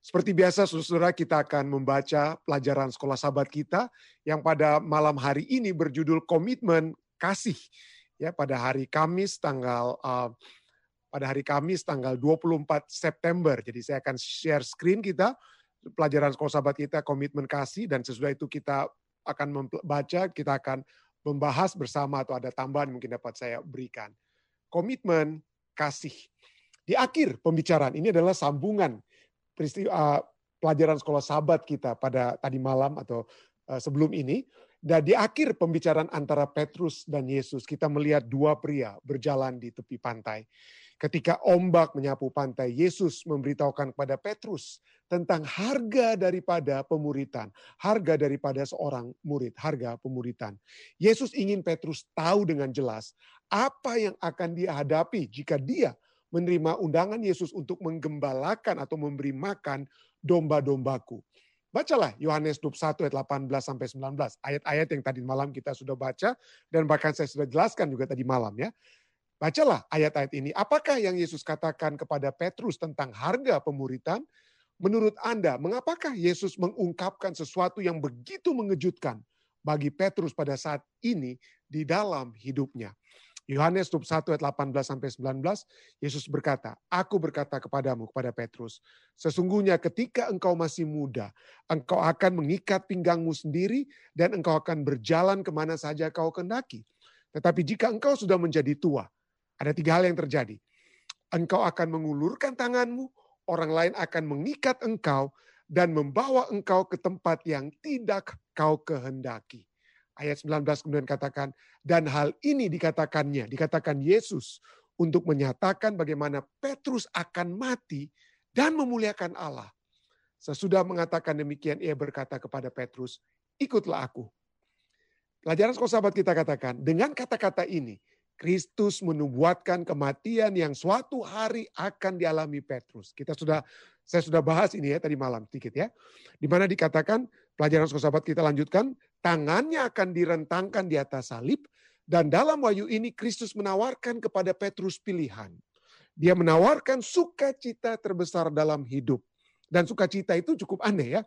Seperti biasa, saudara kita akan membaca pelajaran sekolah sahabat kita yang pada malam hari ini berjudul Komitmen Kasih. Ya, pada hari Kamis tanggal uh, pada hari Kamis tanggal 24 September. Jadi saya akan share screen kita pelajaran sekolah sahabat kita Komitmen Kasih dan sesudah itu kita akan membaca, kita akan membahas bersama atau ada tambahan mungkin dapat saya berikan. Komitmen kasih. Di akhir pembicaraan ini adalah sambungan peristiwa uh, pelajaran sekolah sahabat kita pada tadi malam atau uh, sebelum ini. Dan di akhir pembicaraan antara Petrus dan Yesus, kita melihat dua pria berjalan di tepi pantai. Ketika ombak menyapu pantai, Yesus memberitahukan kepada Petrus tentang harga daripada pemuritan, harga daripada seorang murid, harga pemuritan. Yesus ingin Petrus tahu dengan jelas apa yang akan dia hadapi jika dia menerima undangan Yesus untuk menggembalakan atau memberi makan domba-dombaku. Bacalah Yohanes 21 ayat 18 sampai 19. Ayat-ayat yang tadi malam kita sudah baca dan bahkan saya sudah jelaskan juga tadi malam ya. Bacalah ayat-ayat ini. Apakah yang Yesus katakan kepada Petrus tentang harga pemuritan? Menurut Anda, mengapakah Yesus mengungkapkan sesuatu yang begitu mengejutkan bagi Petrus pada saat ini di dalam hidupnya? Yohanes 21 ayat 18 sampai 19, Yesus berkata, "Aku berkata kepadamu kepada Petrus, sesungguhnya ketika engkau masih muda, engkau akan mengikat pinggangmu sendiri dan engkau akan berjalan ke mana saja kau kendaki. Tetapi jika engkau sudah menjadi tua, ada tiga hal yang terjadi. Engkau akan mengulurkan tanganmu, orang lain akan mengikat engkau dan membawa engkau ke tempat yang tidak kau kehendaki." Ayat 19 kemudian katakan, dan hal ini dikatakannya, dikatakan Yesus untuk menyatakan bagaimana Petrus akan mati dan memuliakan Allah. Sesudah mengatakan demikian, ia berkata kepada Petrus, ikutlah aku. Pelajaran sekolah sahabat kita katakan, dengan kata-kata ini, Kristus menubuatkan kematian yang suatu hari akan dialami Petrus. Kita sudah saya sudah bahas ini ya tadi malam sedikit ya. Di mana dikatakan pelajaran sekolah sahabat kita lanjutkan, tangannya akan direntangkan di atas salib dan dalam wahyu ini Kristus menawarkan kepada Petrus pilihan. Dia menawarkan sukacita terbesar dalam hidup. Dan sukacita itu cukup aneh ya.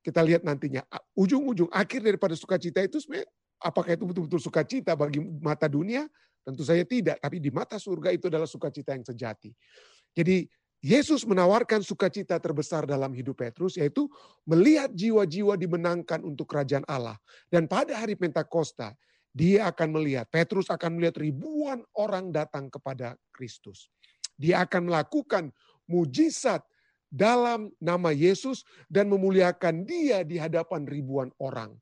Kita lihat nantinya ujung-ujung akhir daripada sukacita itu sebenarnya apakah itu betul-betul sukacita bagi mata dunia Tentu saya tidak, tapi di mata surga itu adalah sukacita yang sejati. Jadi Yesus menawarkan sukacita terbesar dalam hidup Petrus, yaitu melihat jiwa-jiwa dimenangkan untuk kerajaan Allah. Dan pada hari Pentakosta, dia akan melihat, Petrus akan melihat ribuan orang datang kepada Kristus. Dia akan melakukan mujizat dalam nama Yesus dan memuliakan dia di hadapan ribuan orang.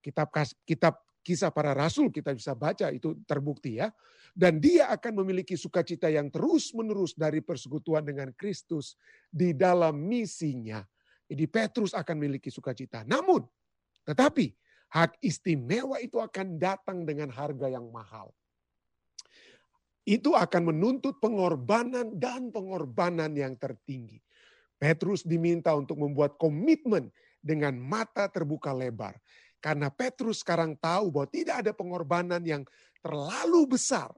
Kitab kitab kisah para rasul kita bisa baca itu terbukti ya. Dan dia akan memiliki sukacita yang terus-menerus dari persekutuan dengan Kristus di dalam misinya. Jadi Petrus akan memiliki sukacita. Namun, tetapi hak istimewa itu akan datang dengan harga yang mahal. Itu akan menuntut pengorbanan dan pengorbanan yang tertinggi. Petrus diminta untuk membuat komitmen dengan mata terbuka lebar. Karena Petrus sekarang tahu bahwa tidak ada pengorbanan yang terlalu besar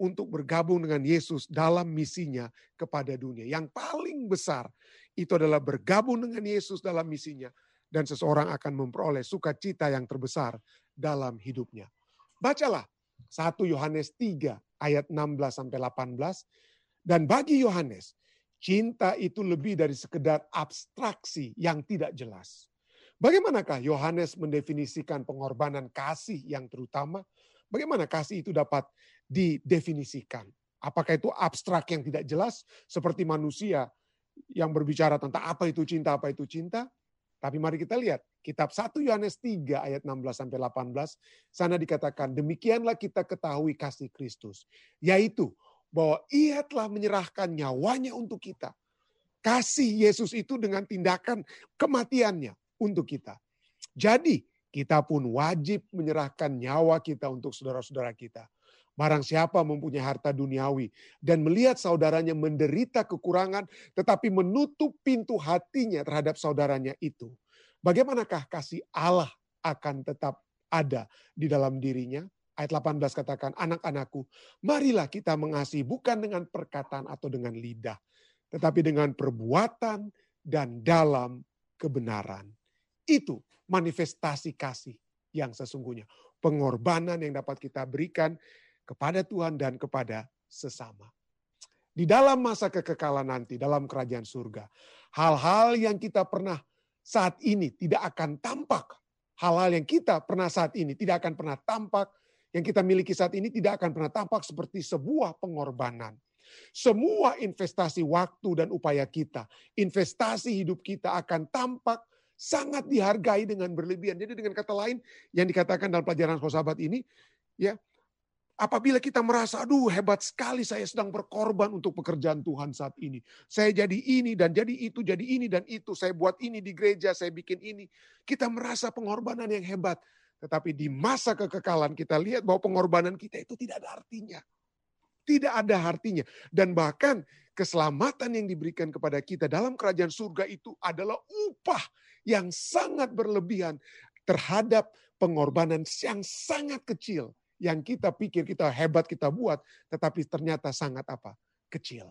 untuk bergabung dengan Yesus dalam misinya kepada dunia. Yang paling besar itu adalah bergabung dengan Yesus dalam misinya dan seseorang akan memperoleh sukacita yang terbesar dalam hidupnya. Bacalah 1 Yohanes 3 ayat 16 sampai 18 dan bagi Yohanes cinta itu lebih dari sekedar abstraksi yang tidak jelas. Bagaimanakah Yohanes mendefinisikan pengorbanan kasih yang terutama? Bagaimana kasih itu dapat didefinisikan? Apakah itu abstrak yang tidak jelas seperti manusia yang berbicara tentang apa itu cinta, apa itu cinta? Tapi mari kita lihat kitab 1 Yohanes 3 ayat 16 sampai 18 sana dikatakan demikianlah kita ketahui kasih Kristus yaitu bahwa ia telah menyerahkan nyawanya untuk kita. Kasih Yesus itu dengan tindakan kematiannya untuk kita. Jadi, kita pun wajib menyerahkan nyawa kita untuk saudara-saudara kita. Barang siapa mempunyai harta duniawi dan melihat saudaranya menderita kekurangan, tetapi menutup pintu hatinya terhadap saudaranya itu. Bagaimanakah kasih Allah akan tetap ada di dalam dirinya? Ayat 18 katakan, anak-anakku, marilah kita mengasihi bukan dengan perkataan atau dengan lidah, tetapi dengan perbuatan dan dalam kebenaran. Itu manifestasi kasih yang sesungguhnya. Pengorbanan yang dapat kita berikan kepada Tuhan dan kepada sesama. Di dalam masa kekekalan nanti, dalam kerajaan surga, hal-hal yang kita pernah saat ini tidak akan tampak. Hal-hal yang kita pernah saat ini tidak akan pernah tampak. Yang kita miliki saat ini tidak akan pernah tampak seperti sebuah pengorbanan. Semua investasi waktu dan upaya kita, investasi hidup kita akan tampak sangat dihargai dengan berlebihan. Jadi dengan kata lain yang dikatakan dalam pelajaran sahabat ini, ya apabila kita merasa, aduh hebat sekali saya sedang berkorban untuk pekerjaan Tuhan saat ini. Saya jadi ini dan jadi itu, jadi ini dan itu. Saya buat ini di gereja, saya bikin ini. Kita merasa pengorbanan yang hebat. Tetapi di masa kekekalan kita lihat bahwa pengorbanan kita itu tidak ada artinya. Tidak ada artinya. Dan bahkan keselamatan yang diberikan kepada kita dalam kerajaan surga itu adalah upah yang sangat berlebihan terhadap pengorbanan yang sangat kecil yang kita pikir kita hebat kita buat tetapi ternyata sangat apa? kecil.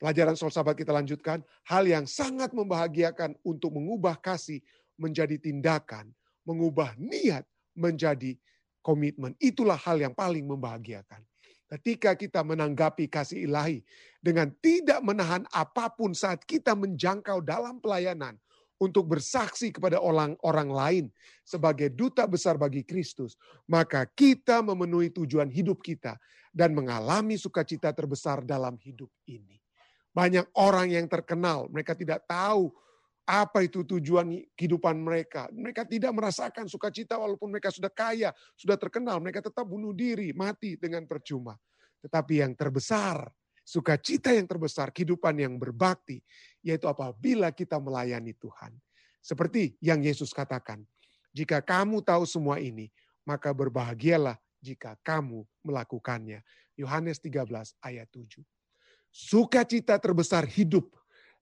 Pelajaran soal sahabat kita lanjutkan, hal yang sangat membahagiakan untuk mengubah kasih menjadi tindakan, mengubah niat menjadi komitmen. Itulah hal yang paling membahagiakan. Ketika kita menanggapi kasih ilahi dengan tidak menahan apa pun saat kita menjangkau dalam pelayanan, untuk bersaksi kepada orang-orang lain sebagai duta besar bagi Kristus, maka kita memenuhi tujuan hidup kita dan mengalami sukacita terbesar dalam hidup ini. Banyak orang yang terkenal, mereka tidak tahu apa itu tujuan kehidupan mereka. Mereka tidak merasakan sukacita walaupun mereka sudah kaya, sudah terkenal, mereka tetap bunuh diri, mati dengan percuma. Tetapi yang terbesar Sukacita yang terbesar, kehidupan yang berbakti, yaitu apabila kita melayani Tuhan. Seperti yang Yesus katakan, jika kamu tahu semua ini, maka berbahagialah jika kamu melakukannya. Yohanes 13 ayat 7. Sukacita terbesar hidup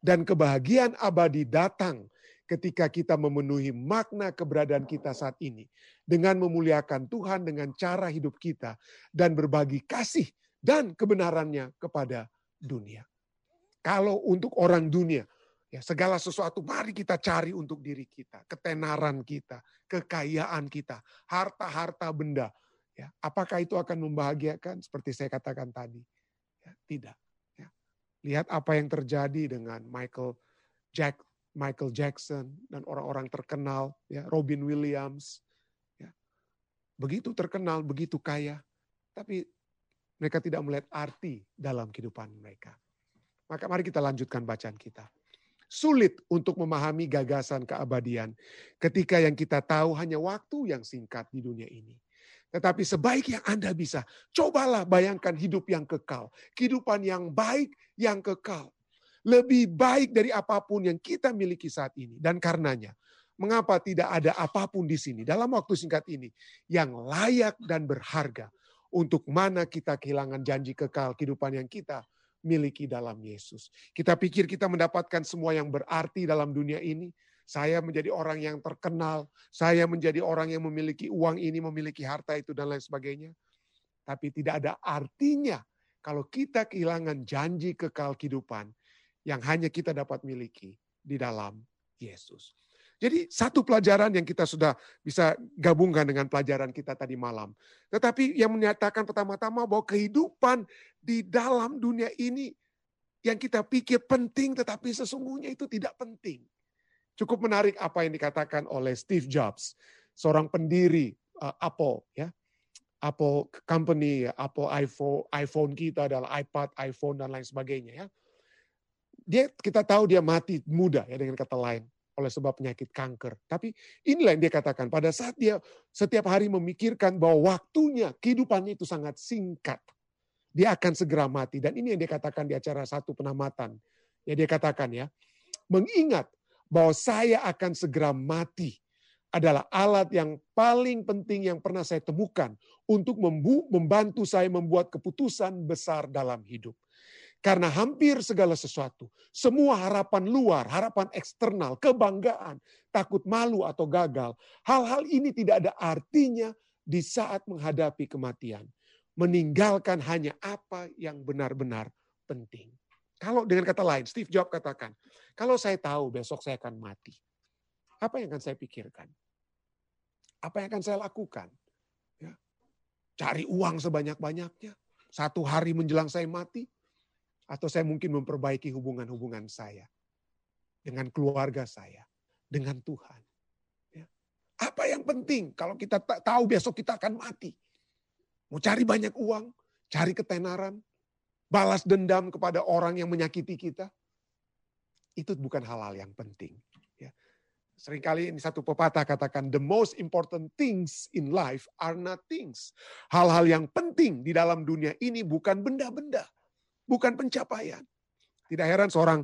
dan kebahagiaan abadi datang ketika kita memenuhi makna keberadaan kita saat ini dengan memuliakan Tuhan dengan cara hidup kita dan berbagi kasih dan kebenarannya kepada dunia. Kalau untuk orang dunia, ya segala sesuatu mari kita cari untuk diri kita, ketenaran kita, kekayaan kita, harta-harta benda. Ya, apakah itu akan membahagiakan seperti saya katakan tadi? Ya, tidak. Ya. Lihat apa yang terjadi dengan Michael Jack, Michael Jackson dan orang-orang terkenal, ya Robin Williams. Ya. Begitu terkenal, begitu kaya, tapi mereka tidak melihat arti dalam kehidupan mereka. Maka mari kita lanjutkan bacaan kita. Sulit untuk memahami gagasan keabadian ketika yang kita tahu hanya waktu yang singkat di dunia ini. Tetapi sebaik yang Anda bisa, cobalah bayangkan hidup yang kekal. Kehidupan yang baik, yang kekal. Lebih baik dari apa pun yang kita miliki saat ini. Dan karenanya, mengapa tidak ada apa pun di sini dalam waktu singkat ini yang layak dan berharga untuk mana kita kehilangan janji kekal kehidupan yang kita miliki dalam Yesus. Kita pikir kita mendapatkan semua yang berarti dalam dunia ini. Saya menjadi orang yang terkenal, saya menjadi orang yang memiliki uang ini, memiliki harta itu dan lain sebagainya. Tapi tidak ada artinya kalau kita kehilangan janji kekal kehidupan yang hanya kita dapat miliki di dalam Yesus. Jadi satu pelajaran yang kita sudah bisa gabungkan dengan pelajaran kita tadi malam. Tetapi yang menyatakan pertama-tama bahwa kehidupan di dalam dunia ini yang kita pikir penting tetapi sesungguhnya itu tidak penting. Cukup menarik apa yang dikatakan oleh Steve Jobs, seorang pendiri uh, Apple ya. Apple company, Apple iPhone, iPhone kita adalah iPad, iPhone dan lain sebagainya ya. Dia kita tahu dia mati muda ya dengan kata lain oleh sebab penyakit kanker. Tapi inilah yang dia katakan, pada saat dia setiap hari memikirkan bahwa waktunya, kehidupannya itu sangat singkat. Dia akan segera mati. Dan ini yang dia katakan di acara satu penamatan. Ya dia katakan ya, mengingat bahwa saya akan segera mati adalah alat yang paling penting yang pernah saya temukan untuk membantu saya membuat keputusan besar dalam hidup. Karena hampir segala sesuatu, semua harapan luar, harapan eksternal, kebanggaan, takut malu atau gagal, hal-hal ini tidak ada artinya di saat menghadapi kematian. Meninggalkan hanya apa yang benar-benar penting. Kalau dengan kata lain, Steve Jobs katakan, kalau saya tahu besok saya akan mati, apa yang akan saya pikirkan? Apa yang akan saya lakukan? Ya. Cari uang sebanyak-banyaknya. Satu hari menjelang saya mati. Atau saya mungkin memperbaiki hubungan-hubungan saya. Dengan keluarga saya. Dengan Tuhan. Ya. Apa yang penting kalau kita tahu besok kita akan mati? Mau cari banyak uang, cari ketenaran, balas dendam kepada orang yang menyakiti kita, itu bukan hal-hal yang penting. Ya. Seringkali ini satu pepatah katakan, the most important things in life are not things. Hal-hal yang penting di dalam dunia ini bukan benda-benda, bukan pencapaian. Tidak heran seorang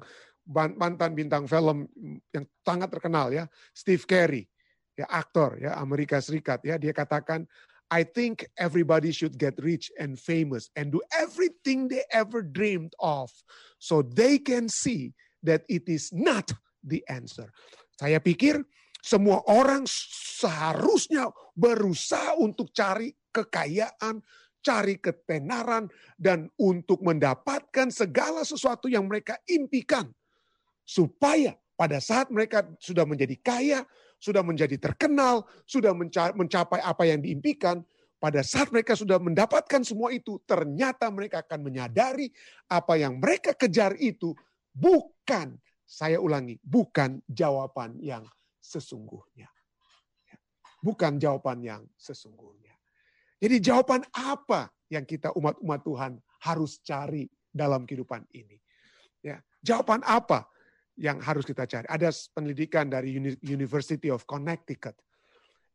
mantan bintang film yang sangat terkenal ya, Steve Carey, ya aktor ya Amerika Serikat ya, dia katakan I think everybody should get rich and famous and do everything they ever dreamed of so they can see that it is not the answer. Saya pikir semua orang seharusnya berusaha untuk cari kekayaan, cari ketenaran, dan untuk mendapatkan segala sesuatu yang mereka impikan. Supaya pada saat mereka sudah menjadi kaya, sudah menjadi terkenal, sudah mencapai apa yang diimpikan, pada saat mereka sudah mendapatkan semua itu, ternyata mereka akan menyadari apa yang mereka kejar itu bukan, saya ulangi, bukan jawaban yang sesungguhnya. Bukan jawaban yang sesungguhnya. Jadi jawaban apa yang kita umat-umat Tuhan harus cari dalam kehidupan ini? Ya, jawaban apa yang harus kita cari. Ada penelitikan dari University of Connecticut.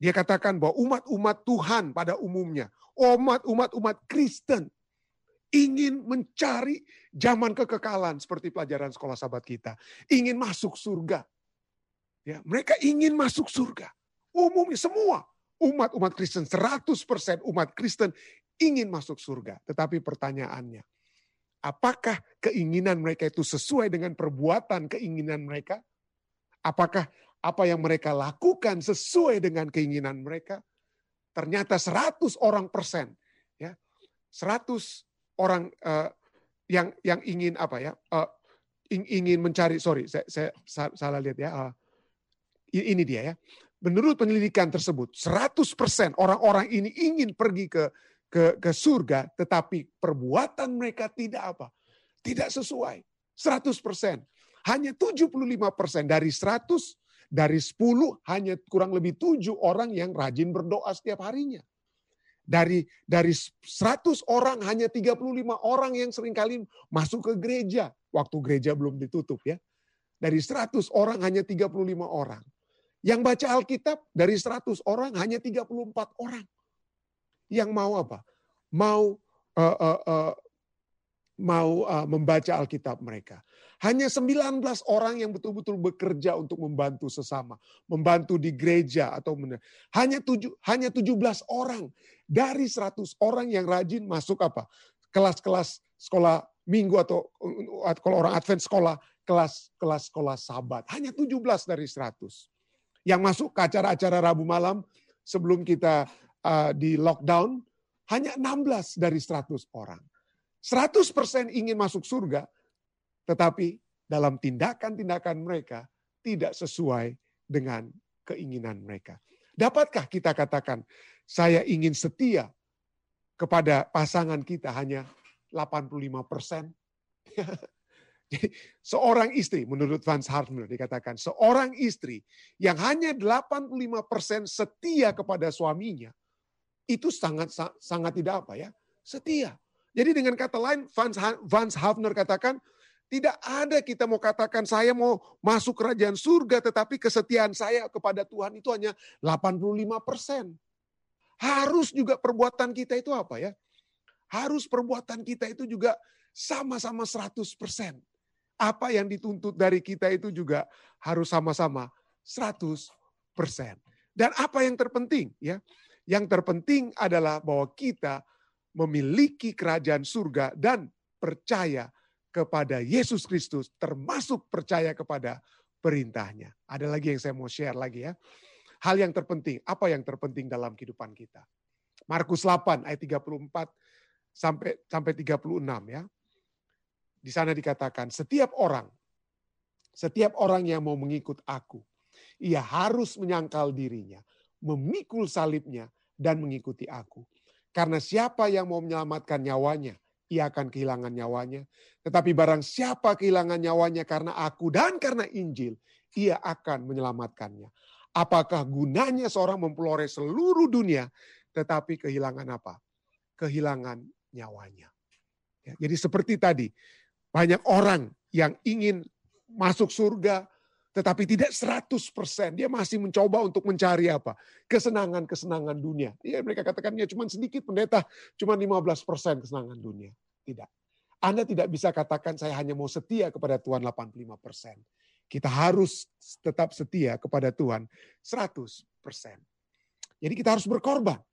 Dia katakan bahwa umat-umat Tuhan pada umumnya, umat-umat-umat Kristen ingin mencari zaman kekekalan seperti pelajaran sekolah sahabat kita, ingin masuk surga. Ya, mereka ingin masuk surga. Umumnya semua umat-umat Kristen, 100% umat Kristen ingin masuk surga. Tetapi pertanyaannya, apakah keinginan mereka itu sesuai dengan perbuatan keinginan mereka? Apakah apa yang mereka lakukan sesuai dengan keinginan mereka? Ternyata 100 orang persen, ya, 100 orang uh, yang yang ingin apa ya, uh, ingin mencari, sorry, saya, saya salah lihat ya, uh, ini dia ya. Menurut penyelidikan tersebut, 100% orang-orang ini ingin pergi ke ke ke surga, tetapi perbuatan mereka tidak apa? Tidak sesuai. 100%. Hanya 75% dari 100 dari 10 hanya kurang lebih 7 orang yang rajin berdoa setiap harinya. Dari dari 100 orang hanya 35 orang yang sering kali masuk ke gereja waktu gereja belum ditutup ya. Dari 100 orang hanya 35 orang. Yang baca Alkitab dari 100 orang hanya 34 orang yang mau apa? Mau uh, uh, uh, mau uh, membaca Alkitab mereka. Hanya 19 orang yang betul-betul bekerja untuk membantu sesama, membantu di gereja atau men- hanya tujuh hanya 17 orang dari 100 orang yang rajin masuk apa? kelas-kelas sekolah minggu atau kalau orang Advent sekolah kelas-kelas sekolah sahabat. Hanya 17 dari 100. Yang masuk ke acara-acara Rabu malam sebelum kita uh, di lockdown hanya 16 dari 100 orang. 100% ingin masuk surga, tetapi dalam tindakan-tindakan mereka tidak sesuai dengan keinginan mereka. Dapatkah kita katakan, saya ingin setia kepada pasangan kita hanya 85 persen? Seorang istri, menurut Vance Hartner dikatakan, seorang istri yang hanya 85 persen setia kepada suaminya, itu sangat sangat tidak apa ya, setia. Jadi dengan kata lain, Vance Havner katakan, tidak ada kita mau katakan saya mau masuk kerajaan surga, tetapi kesetiaan saya kepada Tuhan itu hanya 85 persen. Harus juga perbuatan kita itu apa ya? Harus perbuatan kita itu juga sama-sama 100 persen. Apa yang dituntut dari kita itu juga harus sama-sama 100 persen. Dan apa yang terpenting ya? Yang terpenting adalah bahwa kita memiliki kerajaan surga dan percaya kepada Yesus Kristus, termasuk percaya kepada perintahnya. Ada lagi yang saya mau share lagi ya. Hal yang terpenting, apa yang terpenting dalam kehidupan kita? Markus 8 ayat 34 sampai sampai 36 ya. Di sana dikatakan, setiap orang, setiap orang yang mau mengikut aku, ia harus menyangkal dirinya, memikul salibnya, dan mengikuti aku. Karena siapa yang mau menyelamatkan nyawanya, ia akan kehilangan nyawanya. Tetapi barang siapa kehilangan nyawanya karena aku dan karena Injil, ia akan menyelamatkannya. Apakah gunanya seorang memperoleh seluruh dunia, tetapi kehilangan apa? Kehilangan nyawanya. Ya, jadi seperti tadi, banyak orang yang ingin masuk surga, tetapi tidak 100%. Dia masih mencoba untuk mencari apa? Kesenangan-kesenangan dunia. Ya, mereka katakan ya cuma sedikit pendeta, cuma 15% kesenangan dunia. Tidak. Anda tidak bisa katakan saya hanya mau setia kepada Tuhan 85%. Kita harus tetap setia kepada Tuhan 100%. Jadi kita harus berkorban.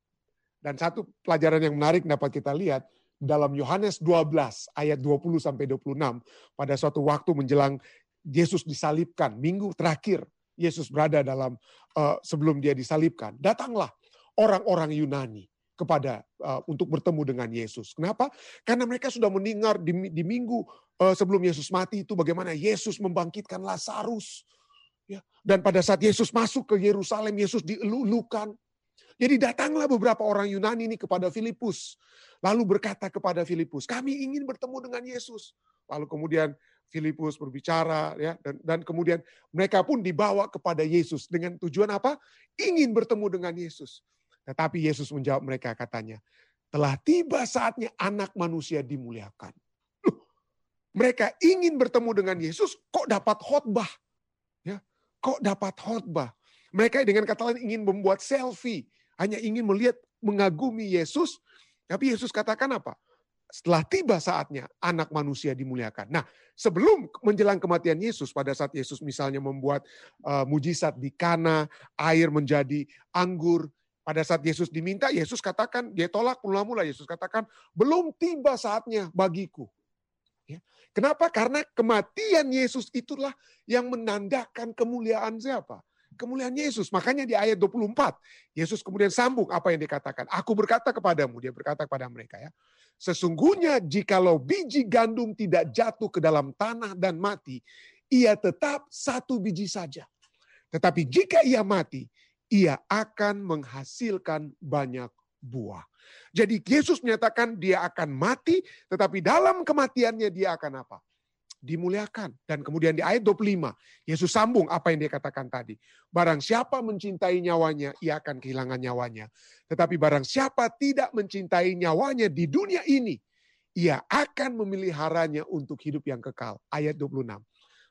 Dan satu pelajaran yang menarik dapat kita lihat, dalam Yohanes 12 ayat 20 sampai 26 pada suatu waktu menjelang Yesus disalibkan minggu terakhir Yesus berada dalam uh, sebelum dia disalibkan datanglah orang-orang Yunani kepada uh, untuk bertemu dengan Yesus. Kenapa? Karena mereka sudah mendengar di, di minggu uh, sebelum Yesus mati itu bagaimana Yesus membangkitkan Lazarus. Ya, dan pada saat Yesus masuk ke Yerusalem, Yesus dielulukan. Jadi datanglah beberapa orang Yunani ini kepada Filipus lalu berkata kepada Filipus, kami ingin bertemu dengan Yesus. Lalu kemudian Filipus berbicara ya dan, dan kemudian mereka pun dibawa kepada Yesus dengan tujuan apa? Ingin bertemu dengan Yesus. Tetapi Yesus menjawab mereka katanya, telah tiba saatnya anak manusia dimuliakan. mereka ingin bertemu dengan Yesus, kok dapat khotbah? Ya, kok dapat khotbah? Mereka dengan kata lain ingin membuat selfie, hanya ingin melihat mengagumi Yesus, tapi Yesus katakan apa? Setelah tiba saatnya anak manusia dimuliakan. Nah, sebelum menjelang kematian Yesus, pada saat Yesus misalnya membuat uh, mujizat di Kana, air menjadi anggur, pada saat Yesus diminta, Yesus katakan, dia tolak mula-mula. Yesus katakan, belum tiba saatnya bagiku. Ya. Kenapa? Karena kematian Yesus itulah yang menandakan kemuliaan siapa? Kemuliaan Yesus. Makanya di ayat 24, Yesus kemudian sambung apa yang dikatakan. Aku berkata kepadamu, dia berkata kepada mereka ya. Sesungguhnya jikalau biji gandum tidak jatuh ke dalam tanah dan mati, ia tetap satu biji saja. Tetapi jika ia mati, ia akan menghasilkan banyak buah. Jadi Yesus menyatakan dia akan mati, tetapi dalam kematiannya dia akan apa? Dimuliakan. Dan kemudian di ayat 25, Yesus sambung apa yang dia katakan tadi. Barang siapa mencintai nyawanya, ia akan kehilangan nyawanya. Tetapi barang siapa tidak mencintai nyawanya di dunia ini, ia akan memeliharanya untuk hidup yang kekal. Ayat 26.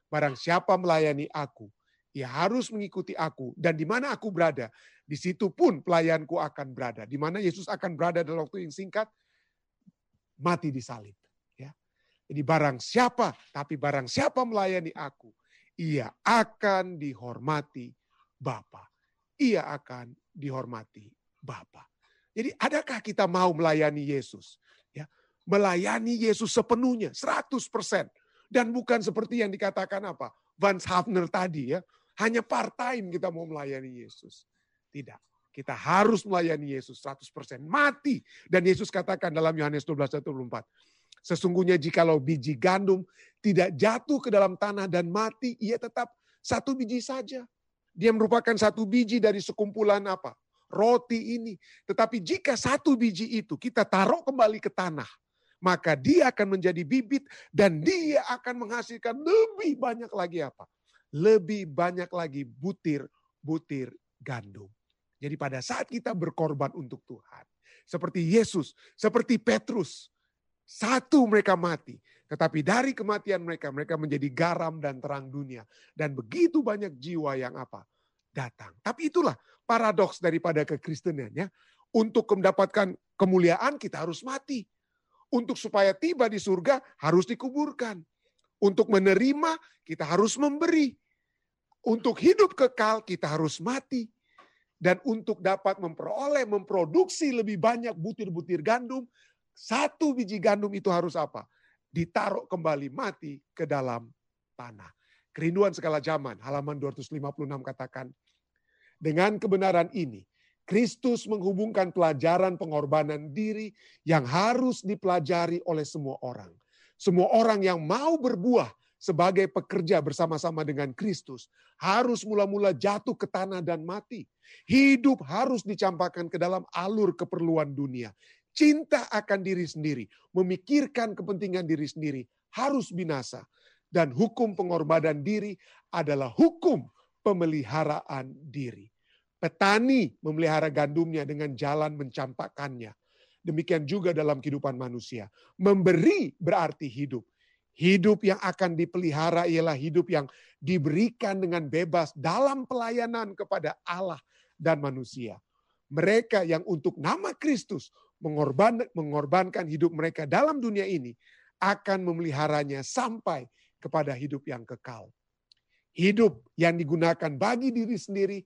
Barang siapa melayani aku, ia harus mengikuti aku. Dan di mana aku berada, di situ pun pelayanku akan berada. Di mana Yesus akan berada dalam waktu yang singkat, mati di salib. Jadi barang siapa, tapi barang siapa melayani aku, ia akan dihormati Bapa. Ia akan dihormati Bapa. Jadi adakah kita mau melayani Yesus? Ya, melayani Yesus sepenuhnya, 100%. Dan bukan seperti yang dikatakan apa? Vance Hafner tadi ya. Hanya part time kita mau melayani Yesus. Tidak. Kita harus melayani Yesus 100%. Mati. Dan Yesus katakan dalam Yohanes 12, 24. Sesungguhnya jikalau biji gandum tidak jatuh ke dalam tanah dan mati, ia tetap satu biji saja. Dia merupakan satu biji dari sekumpulan apa? Roti ini. Tetapi jika satu biji itu kita taruh kembali ke tanah, maka dia akan menjadi bibit dan dia akan menghasilkan lebih banyak lagi apa? Lebih banyak lagi butir-butir gandum. Jadi pada saat kita berkorban untuk Tuhan, seperti Yesus, seperti Petrus, satu mereka mati, tetapi dari kematian mereka, mereka menjadi garam dan terang dunia. Dan begitu banyak jiwa yang apa? Datang. Tapi itulah paradoks daripada kekristenan ya. Untuk mendapatkan kemuliaan kita harus mati. Untuk supaya tiba di surga harus dikuburkan. Untuk menerima kita harus memberi. Untuk hidup kekal kita harus mati. Dan untuk dapat memperoleh, memproduksi lebih banyak butir-butir gandum, satu biji gandum itu harus apa? Ditaruh kembali mati ke dalam tanah. Kerinduan segala zaman, halaman 256 katakan, dengan kebenaran ini, Kristus menghubungkan pelajaran pengorbanan diri yang harus dipelajari oleh semua orang. Semua orang yang mau berbuah sebagai pekerja bersama-sama dengan Kristus harus mula-mula jatuh ke tanah dan mati. Hidup harus dicampakkan ke dalam alur keperluan dunia. Cinta akan diri sendiri, memikirkan kepentingan diri sendiri harus binasa. Dan hukum pengorbanan diri adalah hukum pemeliharaan diri. Petani memelihara gandumnya dengan jalan mencampakkannya. Demikian juga dalam kehidupan manusia. Memberi berarti hidup. Hidup yang akan dipelihara ialah hidup yang diberikan dengan bebas dalam pelayanan kepada Allah dan manusia. Mereka yang untuk nama Kristus mengorban, mengorbankan hidup mereka dalam dunia ini akan memeliharanya sampai kepada hidup yang kekal. Hidup yang digunakan bagi diri sendiri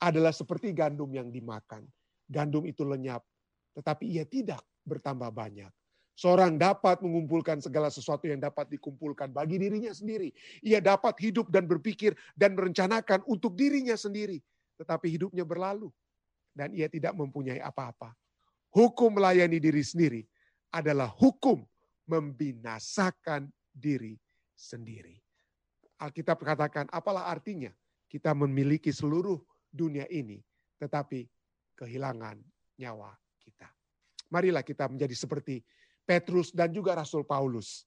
adalah seperti gandum yang dimakan. Gandum itu lenyap, tetapi ia tidak bertambah banyak. Seorang dapat mengumpulkan segala sesuatu yang dapat dikumpulkan bagi dirinya sendiri. Ia dapat hidup dan berpikir dan merencanakan untuk dirinya sendiri. Tetapi hidupnya berlalu. Dan ia tidak mempunyai apa-apa. Hukum melayani diri sendiri adalah hukum membinasakan diri sendiri. Alkitab katakan, apalah artinya kita memiliki seluruh dunia ini, tetapi kehilangan nyawa kita. Marilah kita menjadi seperti Petrus dan juga Rasul Paulus.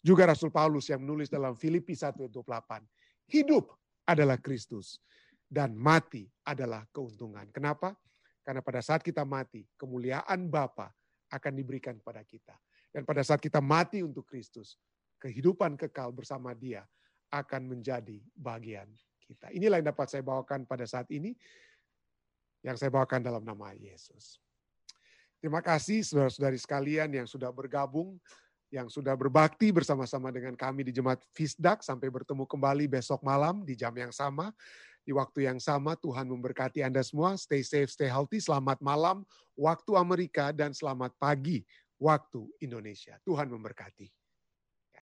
Juga Rasul Paulus yang menulis dalam Filipi 1:28. Hidup adalah Kristus dan mati adalah keuntungan. Kenapa? Karena pada saat kita mati, kemuliaan Bapa akan diberikan kepada kita. Dan pada saat kita mati untuk Kristus, kehidupan kekal bersama Dia akan menjadi bagian kita. Inilah yang dapat saya bawakan pada saat ini, yang saya bawakan dalam nama Yesus. Terima kasih saudara-saudari sekalian yang sudah bergabung, yang sudah berbakti bersama-sama dengan kami di Jemaat Fisdak. Sampai bertemu kembali besok malam di jam yang sama, di waktu yang sama. Tuhan memberkati Anda semua. Stay safe, stay healthy. Selamat malam waktu Amerika dan selamat pagi waktu Indonesia. Tuhan memberkati.